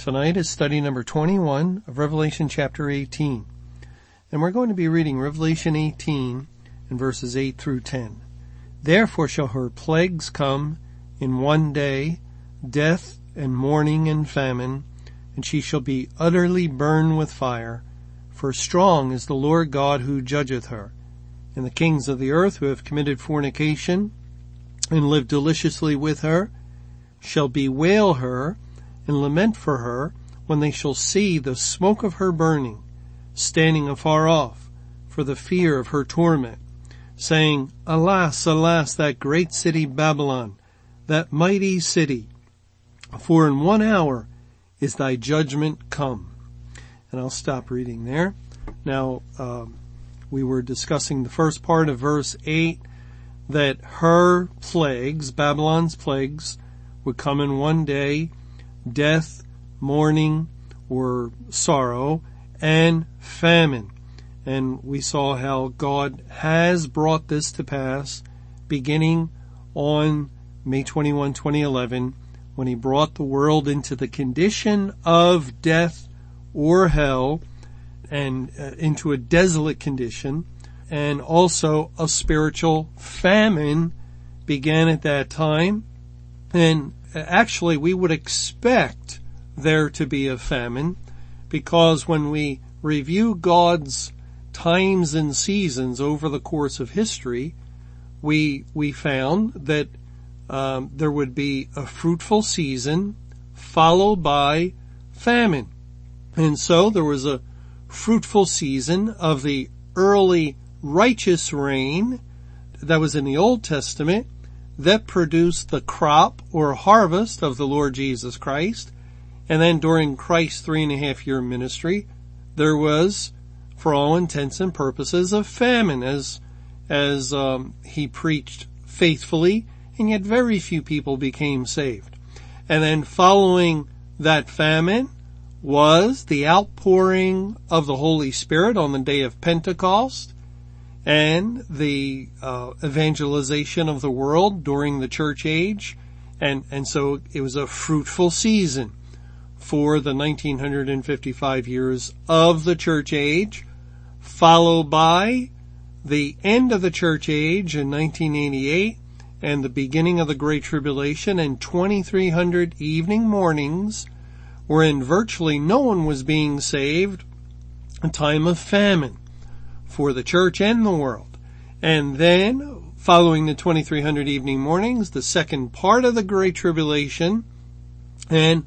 Tonight is study number 21 of Revelation chapter 18. And we're going to be reading Revelation 18 and verses 8 through 10. Therefore shall her plagues come in one day, death and mourning and famine, and she shall be utterly burned with fire. For strong is the Lord God who judgeth her. And the kings of the earth who have committed fornication and lived deliciously with her shall bewail her and lament for her when they shall see the smoke of her burning, standing afar off, for the fear of her torment, saying, Alas, alas, that great city Babylon, that mighty city, for in one hour is thy judgment come. And I'll stop reading there. Now, um, we were discussing the first part of verse 8, that her plagues, Babylon's plagues, would come in one day death, mourning, or sorrow, and famine. And we saw how God has brought this to pass beginning on May 21, 2011, when he brought the world into the condition of death or hell and uh, into a desolate condition and also a spiritual famine began at that time and actually we would expect there to be a famine because when we review God's times and seasons over the course of history, we, we found that um, there would be a fruitful season followed by famine. And so there was a fruitful season of the early righteous reign that was in the Old Testament that produced the crop or harvest of the Lord Jesus Christ. And then during Christ's three and a half year ministry, there was, for all intents and purposes, a famine as, as um, he preached faithfully, and yet very few people became saved. And then following that famine was the outpouring of the Holy Spirit on the day of Pentecost, and the uh, evangelization of the world during the church age. And, and so it was a fruitful season for the 1955 years of the church age, followed by the end of the church age in 1988 and the beginning of the Great Tribulation and 2300 evening mornings wherein virtually no one was being saved, a time of famine for the church and the world. And then, following the 2300 evening mornings, the second part of the Great Tribulation, and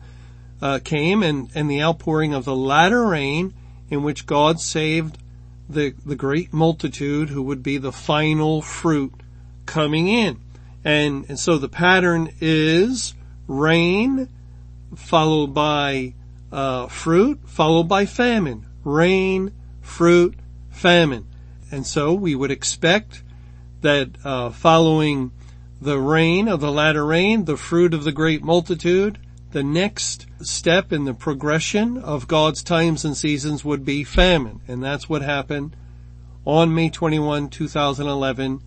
uh, came and, and the outpouring of the latter rain in which God saved the, the great multitude who would be the final fruit coming in. And, and so the pattern is rain followed by uh, fruit followed by famine. Rain, fruit, famine. And so we would expect that uh, following the rain of the latter rain, the fruit of the great multitude, the next step in the progression of God's times and seasons would be famine. And that's what happened on May 21, 2011,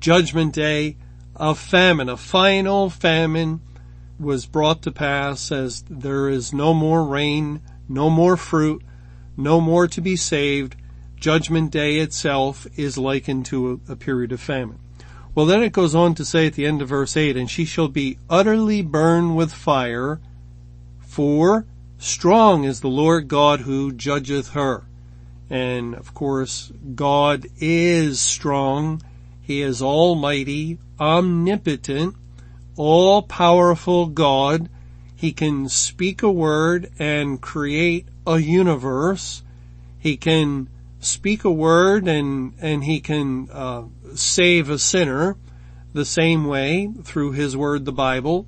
Judgment Day of famine. A final famine was brought to pass as there is no more rain, no more fruit, no more to be saved, Judgment Day itself is likened to a, a period of famine. Well, then it goes on to say at the end of verse 8, and she shall be utterly burned with fire, for strong is the Lord God who judgeth her. And of course, God is strong. He is almighty, omnipotent, all powerful God. He can speak a word and create a universe. He can speak a word and, and he can, uh, save a sinner the same way through his word, the Bible.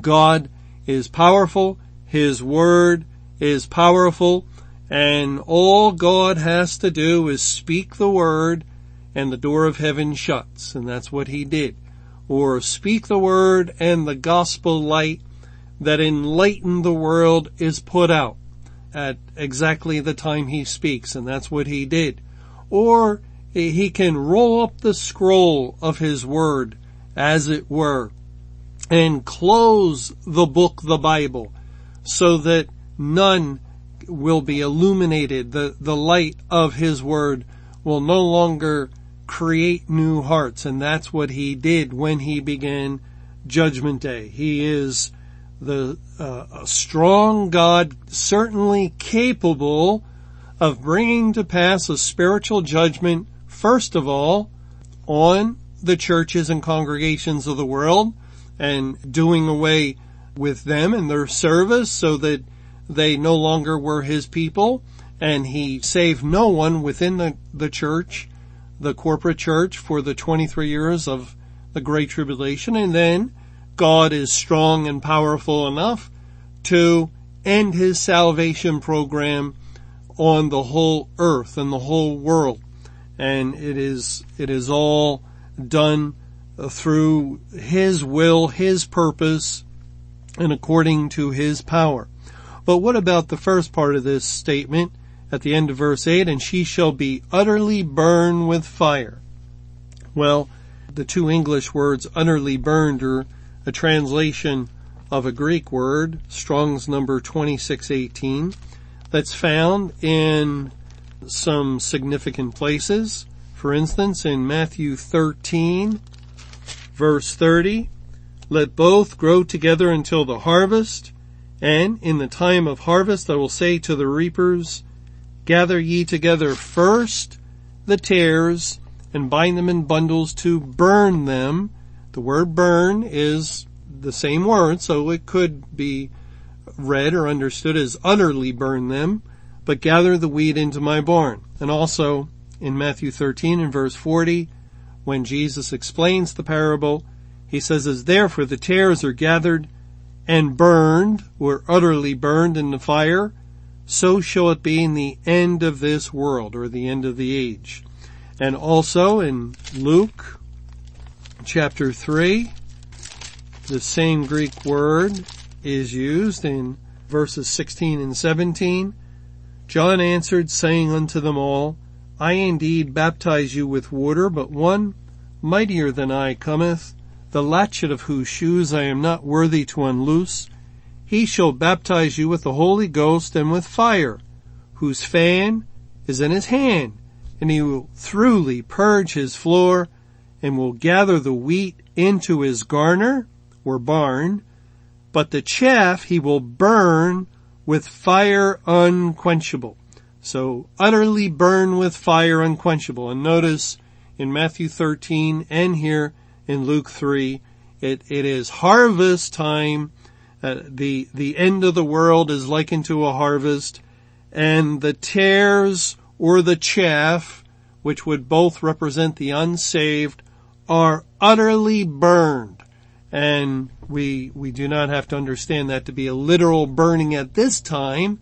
God is powerful. His word is powerful. And all God has to do is speak the word and the door of heaven shuts. And that's what he did. Or speak the word and the gospel light that enlightened the world is put out at exactly the time he speaks. And that's what he did. Or he can roll up the scroll of his word, as it were, and close the book, the Bible, so that none will be illuminated. The, the light of his word will no longer create new hearts. And that's what he did when he began judgment day. He is the uh, strong God, certainly capable of bringing to pass a spiritual judgment, first of all, on the churches and congregations of the world and doing away with them and their service so that they no longer were his people and he saved no one within the, the church, the corporate church for the 23 years of the Great Tribulation. And then God is strong and powerful enough to end his salvation program on the whole earth and the whole world. And it is, it is all done through his will, his purpose, and according to his power. But what about the first part of this statement at the end of verse 8, and she shall be utterly burned with fire? Well, the two English words utterly burned are a translation of a Greek word, Strong's number 2618, that's found in some significant places. For instance, in Matthew 13, verse 30, let both grow together until the harvest, and in the time of harvest I will say to the reapers, gather ye together first the tares and bind them in bundles to burn them. The word burn is the same word, so it could be read or understood as utterly burn them, but gather the wheat into my barn. And also in Matthew 13 and verse 40, when Jesus explains the parable, he says, as therefore the tares are gathered and burned or utterly burned in the fire, so shall it be in the end of this world or the end of the age. And also in Luke chapter 3, the same Greek word is used in verses 16 and 17. John answered saying unto them all, I indeed baptize you with water, but one mightier than I cometh, the latchet of whose shoes I am not worthy to unloose. He shall baptize you with the Holy Ghost and with fire, whose fan is in his hand, and he will thoroughly purge his floor and will gather the wheat into his garner or barn, but the chaff he will burn with fire unquenchable. So utterly burn with fire unquenchable. And notice in Matthew 13 and here in Luke 3. It, it is harvest time. Uh, the, the end of the world is likened to a harvest and the tares or the chaff, which would both represent the unsaved, are utterly burned. And we, we do not have to understand that to be a literal burning at this time,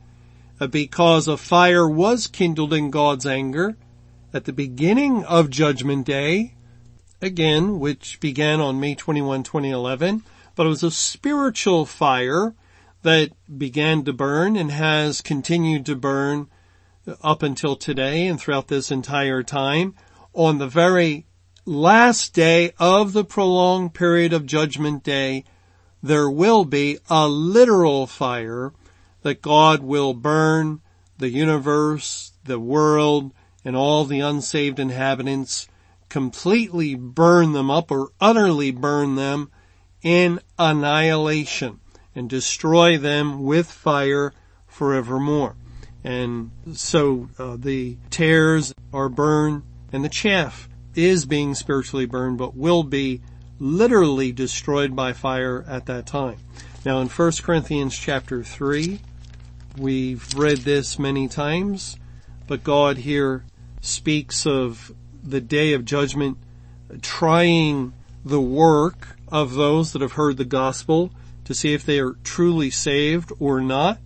uh, because a fire was kindled in God's anger at the beginning of judgment day, again, which began on May 21, 2011, but it was a spiritual fire that began to burn and has continued to burn up until today and throughout this entire time. On the very last day of the prolonged period of judgment day, there will be a literal fire that God will burn the universe, the world, and all the unsaved inhabitants completely burn them up or utterly burn them in annihilation and destroy them with fire forevermore. And so uh, the tares are burned and the chaff is being spiritually burned but will be literally destroyed by fire at that time. Now in 1 Corinthians chapter 3, we've read this many times, but God here speaks of the day of judgment, trying the work of those that have heard the gospel to see if they are truly saved or not.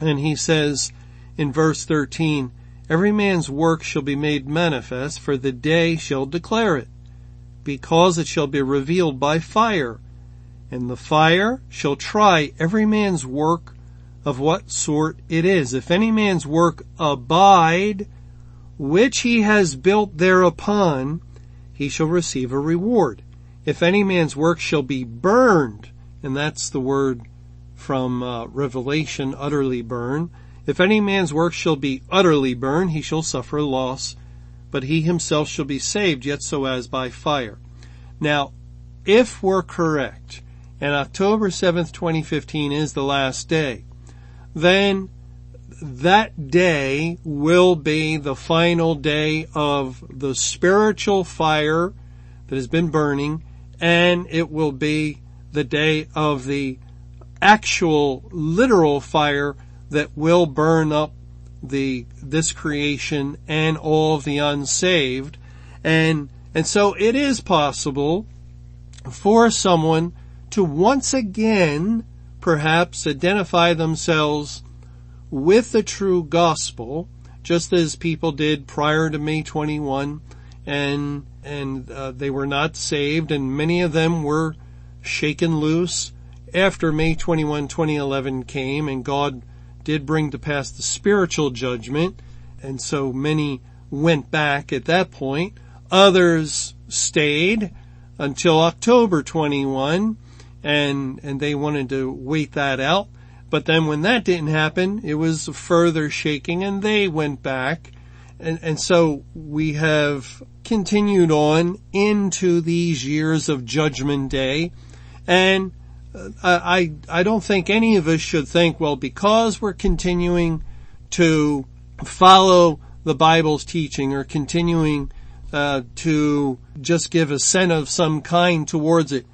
And he says in verse 13, every man's work shall be made manifest, for the day shall declare it, because it shall be revealed by fire, and the fire shall try every man's work of what sort it is. If any man's work abide, which he has built thereupon, he shall receive a reward. If any man's work shall be burned, and that's the word from uh, Revelation, utterly burn. If any man's work shall be utterly burned, he shall suffer loss, but he himself shall be saved, yet so as by fire. Now, if we're correct, and October 7th, 2015 is the last day, then that day will be the final day of the spiritual fire that has been burning, and it will be the day of the actual literal fire that will burn up the this creation and all of the unsaved. And and so it is possible for someone to once again perhaps identify themselves with the true gospel, just as people did prior to May 21, and and uh, they were not saved, and many of them were shaken loose after May 21, 2011 came, and God did bring to pass the spiritual judgment, and so many went back at that point. Others stayed until October 21, and, and they wanted to wait that out. But then when that didn't happen, it was further shaking and they went back. And, and so we have continued on into these years of judgment day. And I, I don't think any of us should think, well, because we're continuing to follow the Bible's teaching or continuing uh, to just give a scent of some kind towards it,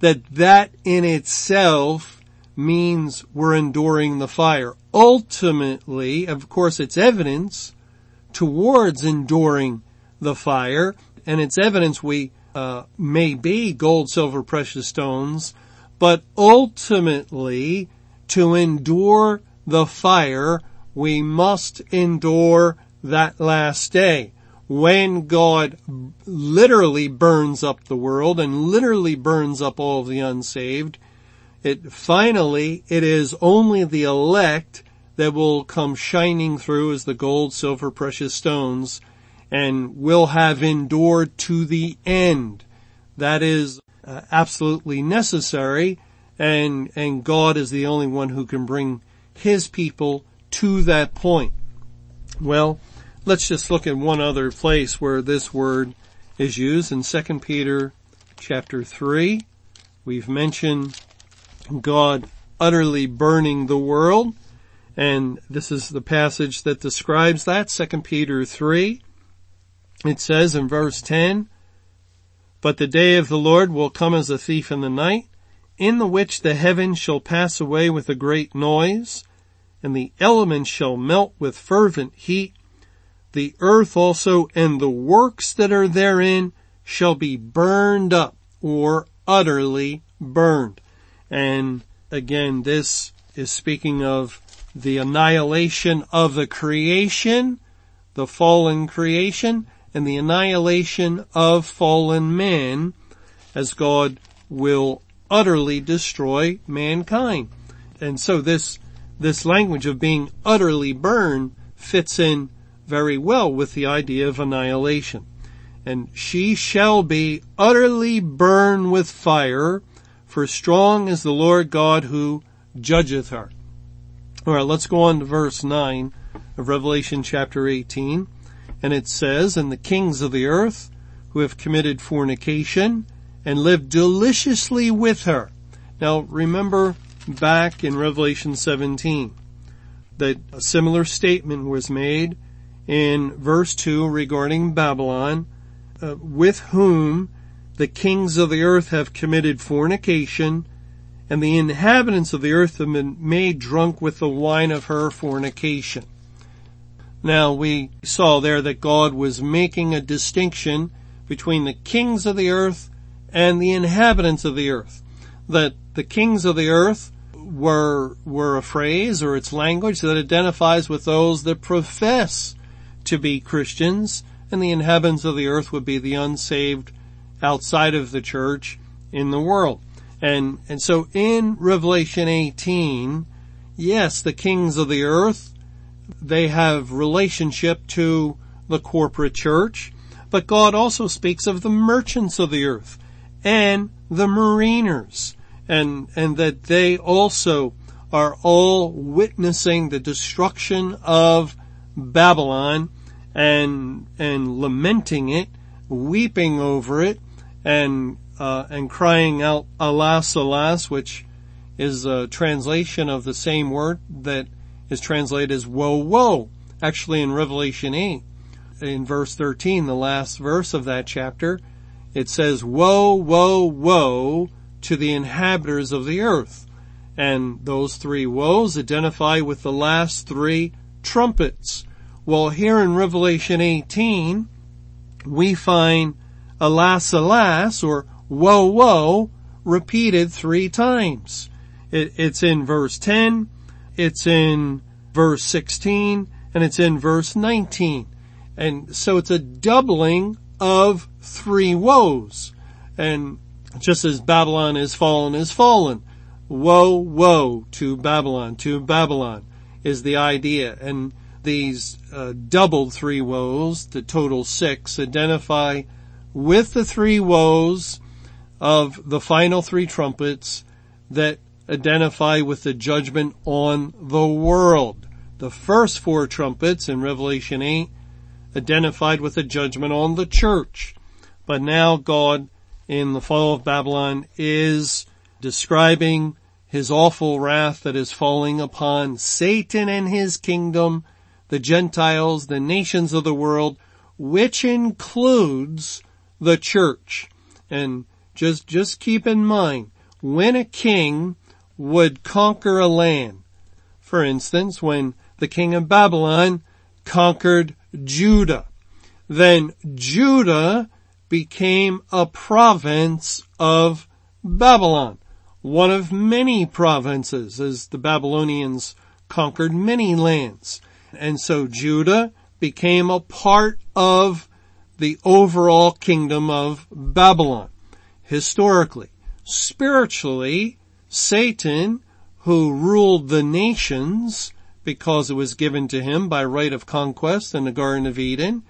that that in itself means we're enduring the fire. Ultimately, of course, it's evidence towards enduring the fire, and it's evidence we uh, may be gold, silver, precious stones, but ultimately, to endure the fire, we must endure that last day when God literally burns up the world and literally burns up all of the unsaved, it finally, it is only the elect that will come shining through as the gold, silver, precious stones and will have endured to the end. That is uh, absolutely necessary and, and God is the only one who can bring his people to that point. Well, Let's just look at one other place where this word is used in 2 Peter chapter 3. We've mentioned God utterly burning the world and this is the passage that describes that, 2 Peter 3. It says in verse 10, But the day of the Lord will come as a thief in the night, in the which the heavens shall pass away with a great noise, and the elements shall melt with fervent heat, the earth also and the works that are therein shall be burned up or utterly burned. And again, this is speaking of the annihilation of the creation, the fallen creation, and the annihilation of fallen man as God will utterly destroy mankind. And so this, this language of being utterly burned fits in very well with the idea of annihilation. And she shall be utterly burned with fire, for strong is the Lord God who judgeth her. Alright, let's go on to verse 9 of Revelation chapter 18. And it says, And the kings of the earth who have committed fornication and lived deliciously with her. Now remember back in Revelation 17 that a similar statement was made in verse 2 regarding Babylon, uh, with whom the kings of the earth have committed fornication, and the inhabitants of the earth have been made drunk with the wine of her fornication. Now we saw there that God was making a distinction between the kings of the earth and the inhabitants of the earth. That the kings of the earth were, were a phrase or its language that identifies with those that profess to be Christians and the inhabitants of the earth would be the unsaved outside of the church in the world. And, and so in Revelation 18, yes, the kings of the earth, they have relationship to the corporate church, but God also speaks of the merchants of the earth and the mariners and, and that they also are all witnessing the destruction of Babylon and, and lamenting it, weeping over it, and, uh, and crying out, alas, alas, which is a translation of the same word that is translated as woe, woe. Actually in Revelation 8, in verse 13, the last verse of that chapter, it says, woe, woe, woe to the inhabitants of the earth. And those three woes identify with the last three trumpets. Well, here in Revelation 18, we find alas, alas, or woe, woe, repeated three times. It, it's in verse 10, it's in verse 16, and it's in verse 19. And so it's a doubling of three woes. And just as Babylon is fallen is fallen, woe, woe to Babylon, to Babylon is the idea. And these uh, doubled three woes, the total six, identify with the three woes of the final three trumpets that identify with the judgment on the world. The first four trumpets in Revelation 8 identified with the judgment on the church. But now God in the fall of Babylon is describing his awful wrath that is falling upon Satan and his kingdom, the Gentiles, the nations of the world, which includes the church. And just, just keep in mind, when a king would conquer a land, for instance, when the king of Babylon conquered Judah, then Judah became a province of Babylon, one of many provinces as the Babylonians conquered many lands. And so Judah became a part of the overall kingdom of Babylon. Historically, spiritually, Satan, who ruled the nations because it was given to him by right of conquest in the Garden of Eden,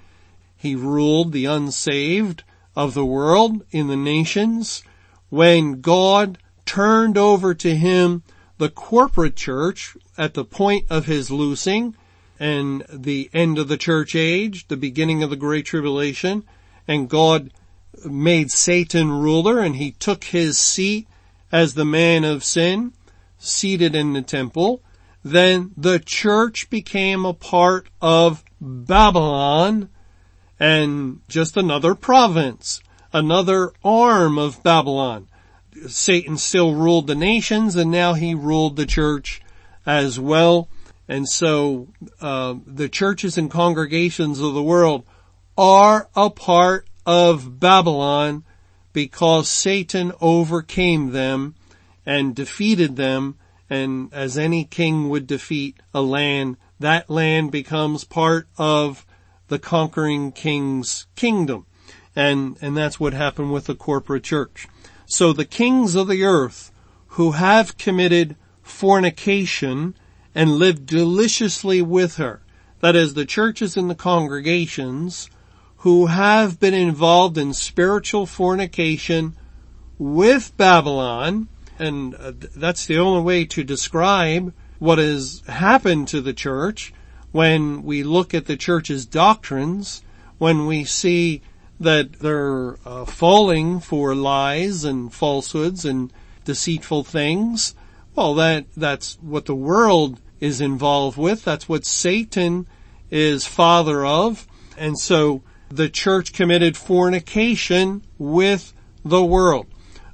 he ruled the unsaved of the world in the nations. When God turned over to him the corporate church at the point of his loosing and the end of the church age, the beginning of the great tribulation, and God made Satan ruler and he took his seat as the man of sin seated in the temple, then the church became a part of Babylon and just another province, another arm of Babylon. Satan still ruled the nations and now he ruled the church as well. And so, uh, the churches and congregations of the world are a part of Babylon because Satan overcame them and defeated them. And as any king would defeat a land, that land becomes part of the conquering king's kingdom. And, and that's what happened with the corporate church. So the kings of the earth who have committed fornication and lived deliciously with her, that is the churches and the congregations who have been involved in spiritual fornication with Babylon, and uh, that's the only way to describe what has happened to the church, when we look at the church's doctrines, when we see that they're uh, falling for lies and falsehoods and deceitful things, well, that that's what the world is involved with. That's what Satan is father of, and so the church committed fornication with the world.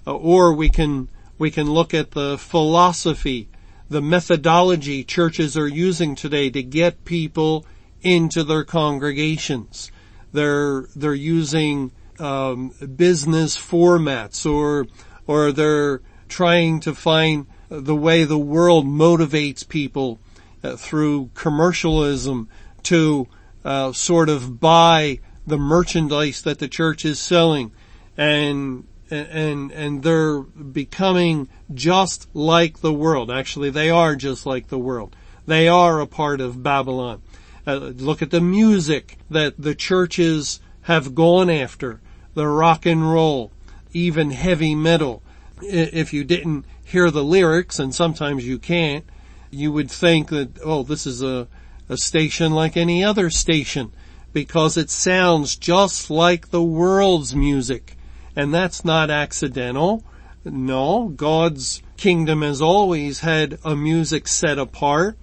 Uh, or we can we can look at the philosophy the methodology churches are using today to get people into their congregations. They're, they're using, um, business formats or, or they're trying to find the way the world motivates people uh, through commercialism to uh, sort of buy the merchandise that the church is selling and and and they're becoming just like the world. Actually, they are just like the world. They are a part of Babylon. Uh, look at the music that the churches have gone after. The rock and roll, even heavy metal. If you didn't hear the lyrics, and sometimes you can't, you would think that, oh, this is a, a station like any other station because it sounds just like the world's music. And that's not accidental. No, God's kingdom has always had a music set apart,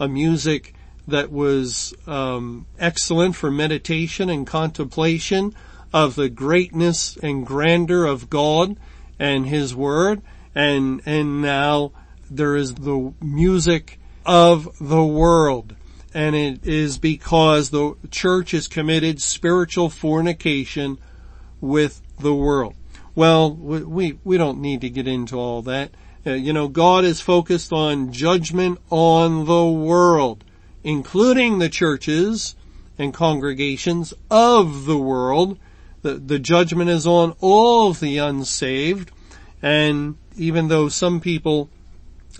a music that was um, excellent for meditation and contemplation of the greatness and grandeur of God and His Word, and and now there is the music of the world, and it is because the church has committed spiritual fornication with the world. Well, we we don't need to get into all that. Uh, you know, God is focused on judgment on the world including the churches and congregations of the world. The, the judgment is on all of the unsaved. And even though some people,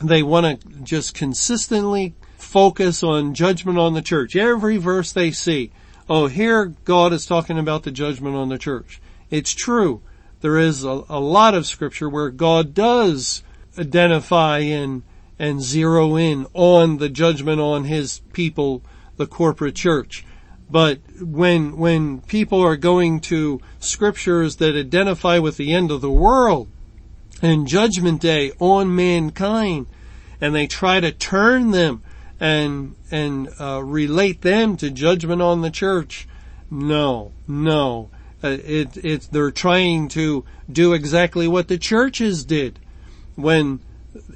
they want to just consistently focus on judgment on the church. Every verse they see, oh, here God is talking about the judgment on the church. It's true. There is a, a lot of scripture where God does identify and and zero in on the judgment on his people, the corporate church. But when, when people are going to scriptures that identify with the end of the world and judgment day on mankind, and they try to turn them and, and, uh, relate them to judgment on the church, no, no. Uh, it, it, they're trying to do exactly what the churches did when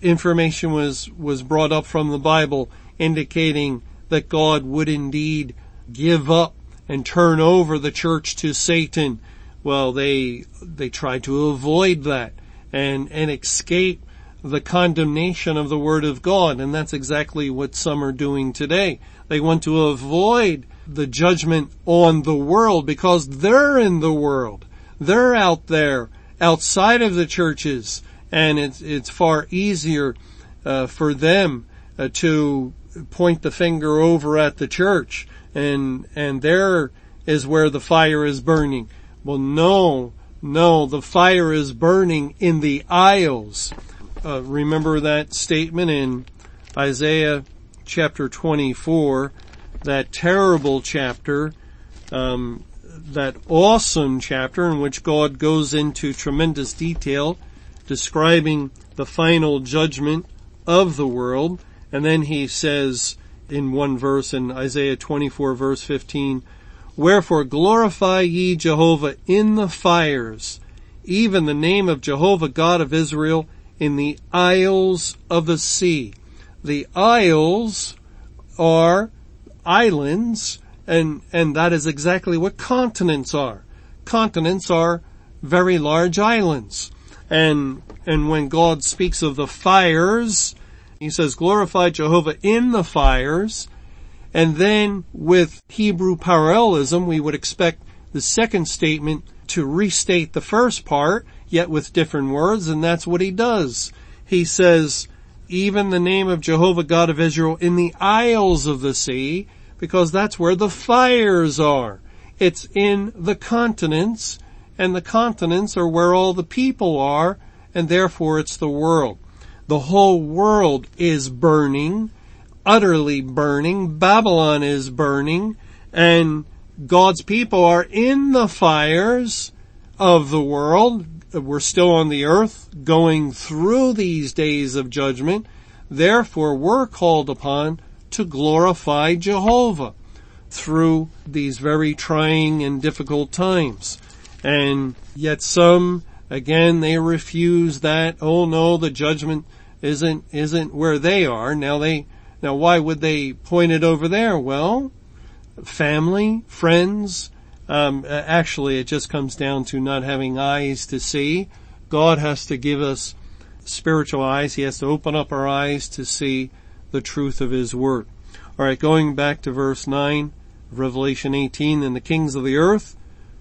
information was, was brought up from the Bible indicating that God would indeed give up and turn over the church to Satan. Well, they, they tried to avoid that and, and escape the condemnation of the Word of God. And that's exactly what some are doing today. They want to avoid the judgment on the world because they're in the world. They're out there outside of the churches and it's it's far easier uh, for them uh, to point the finger over at the church and and there is where the fire is burning. Well, no, no, the fire is burning in the isles. Uh, remember that statement in Isaiah chapter 24, that terrible chapter, um, that awesome chapter in which God goes into tremendous detail describing the final judgment of the world. And then he says in one verse in Isaiah 24 verse 15, Wherefore glorify ye Jehovah in the fires, even the name of Jehovah God of Israel in the isles of the sea. The isles are islands and, and that is exactly what continents are. Continents are very large islands. And, and when God speaks of the fires, he says, glorify Jehovah in the fires. And then with Hebrew parallelism, we would expect the second statement to restate the first part, yet with different words, and that's what he does. He says, even the name of Jehovah God of Israel in the isles of the sea, because that's where the fires are. It's in the continents, and the continents are where all the people are, and therefore it's the world. The whole world is burning, utterly burning. Babylon is burning, and God's people are in the fires of the world. We're still on the earth going through these days of judgment. Therefore we're called upon to glorify Jehovah through these very trying and difficult times. And yet some, again, they refuse that. Oh no, the judgment isn't, isn't where they are. Now they, now why would they point it over there? Well, family, friends, um, actually it just comes down to not having eyes to see. God has to give us spiritual eyes. He has to open up our eyes to see the truth of His Word. Alright, going back to verse 9 of Revelation 18, and the kings of the earth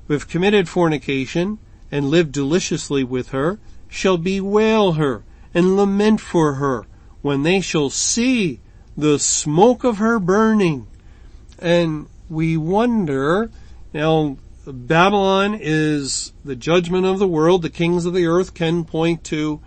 who have committed fornication and lived deliciously with her shall bewail her and lament for her when they shall see the smoke of her burning. And we wonder, now Babylon is the judgment of the world. The kings of the earth can point to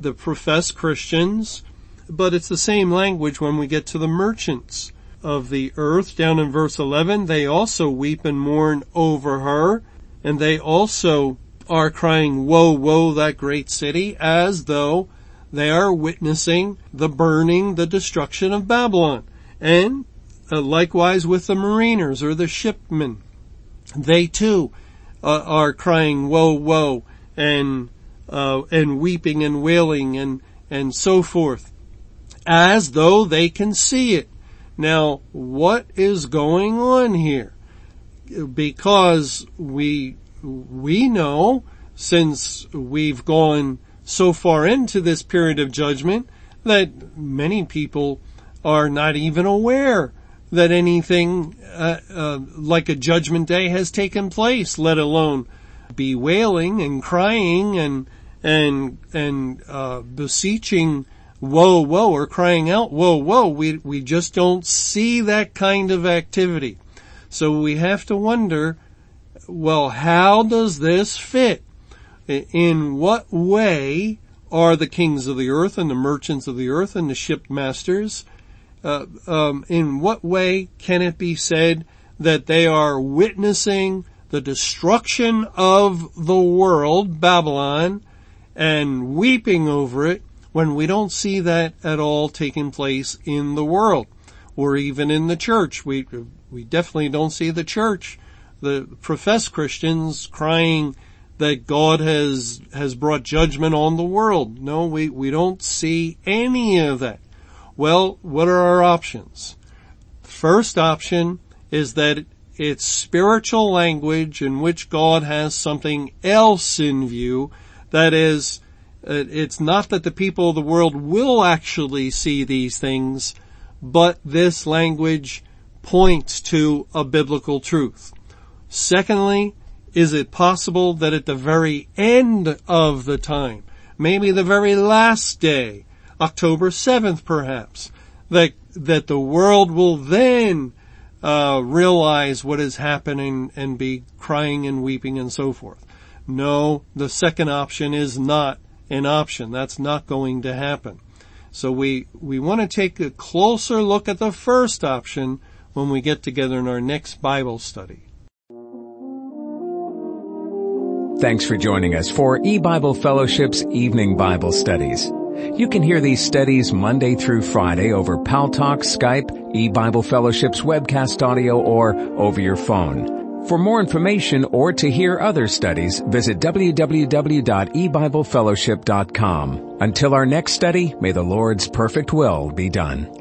the professed Christians, but it's the same language when we get to the merchants of the earth. Down in verse 11, they also weep and mourn over her, and they also are crying, woe, woe, that great city, as though they are witnessing the burning, the destruction of Babylon. And uh, likewise with the mariners or the shipmen, they too uh, are crying, woe, woe, and uh, and weeping and wailing and and so forth, as though they can see it. Now, what is going on here? Because we we know since we've gone so far into this period of judgment that many people are not even aware that anything uh, uh, like a judgment day has taken place, let alone bewailing and crying and and and uh, beseeching, "Woe, woe!" or crying out, "Woe, woe!" We we just don't see that kind of activity, so we have to wonder, well, how does this fit? In what way are the kings of the earth and the merchants of the earth and the shipmasters uh, um, in what way can it be said that they are witnessing the destruction of the world, Babylon, and weeping over it when we don't see that at all taking place in the world or even in the church. We, we definitely don't see the church, the professed Christians crying that God has, has brought judgment on the world. No, we, we don't see any of that. Well, what are our options? First option is that it's spiritual language in which God has something else in view. That is, uh, it's not that the people of the world will actually see these things, but this language points to a biblical truth. Secondly, is it possible that at the very end of the time, maybe the very last day, October 7th perhaps, that, that the world will then uh, realize what is happening and be crying and weeping and so forth. No, the second option is not an option. That's not going to happen. So we, we want to take a closer look at the first option when we get together in our next Bible study. Thanks for joining us for E-Bible Fellowship's Evening Bible Studies. You can hear these studies Monday through Friday over Paltalk, Skype, eBible Fellowship's webcast audio, or over your phone. For more information or to hear other studies, visit www.ebiblefellowship.com. Until our next study, may the Lord's perfect will be done.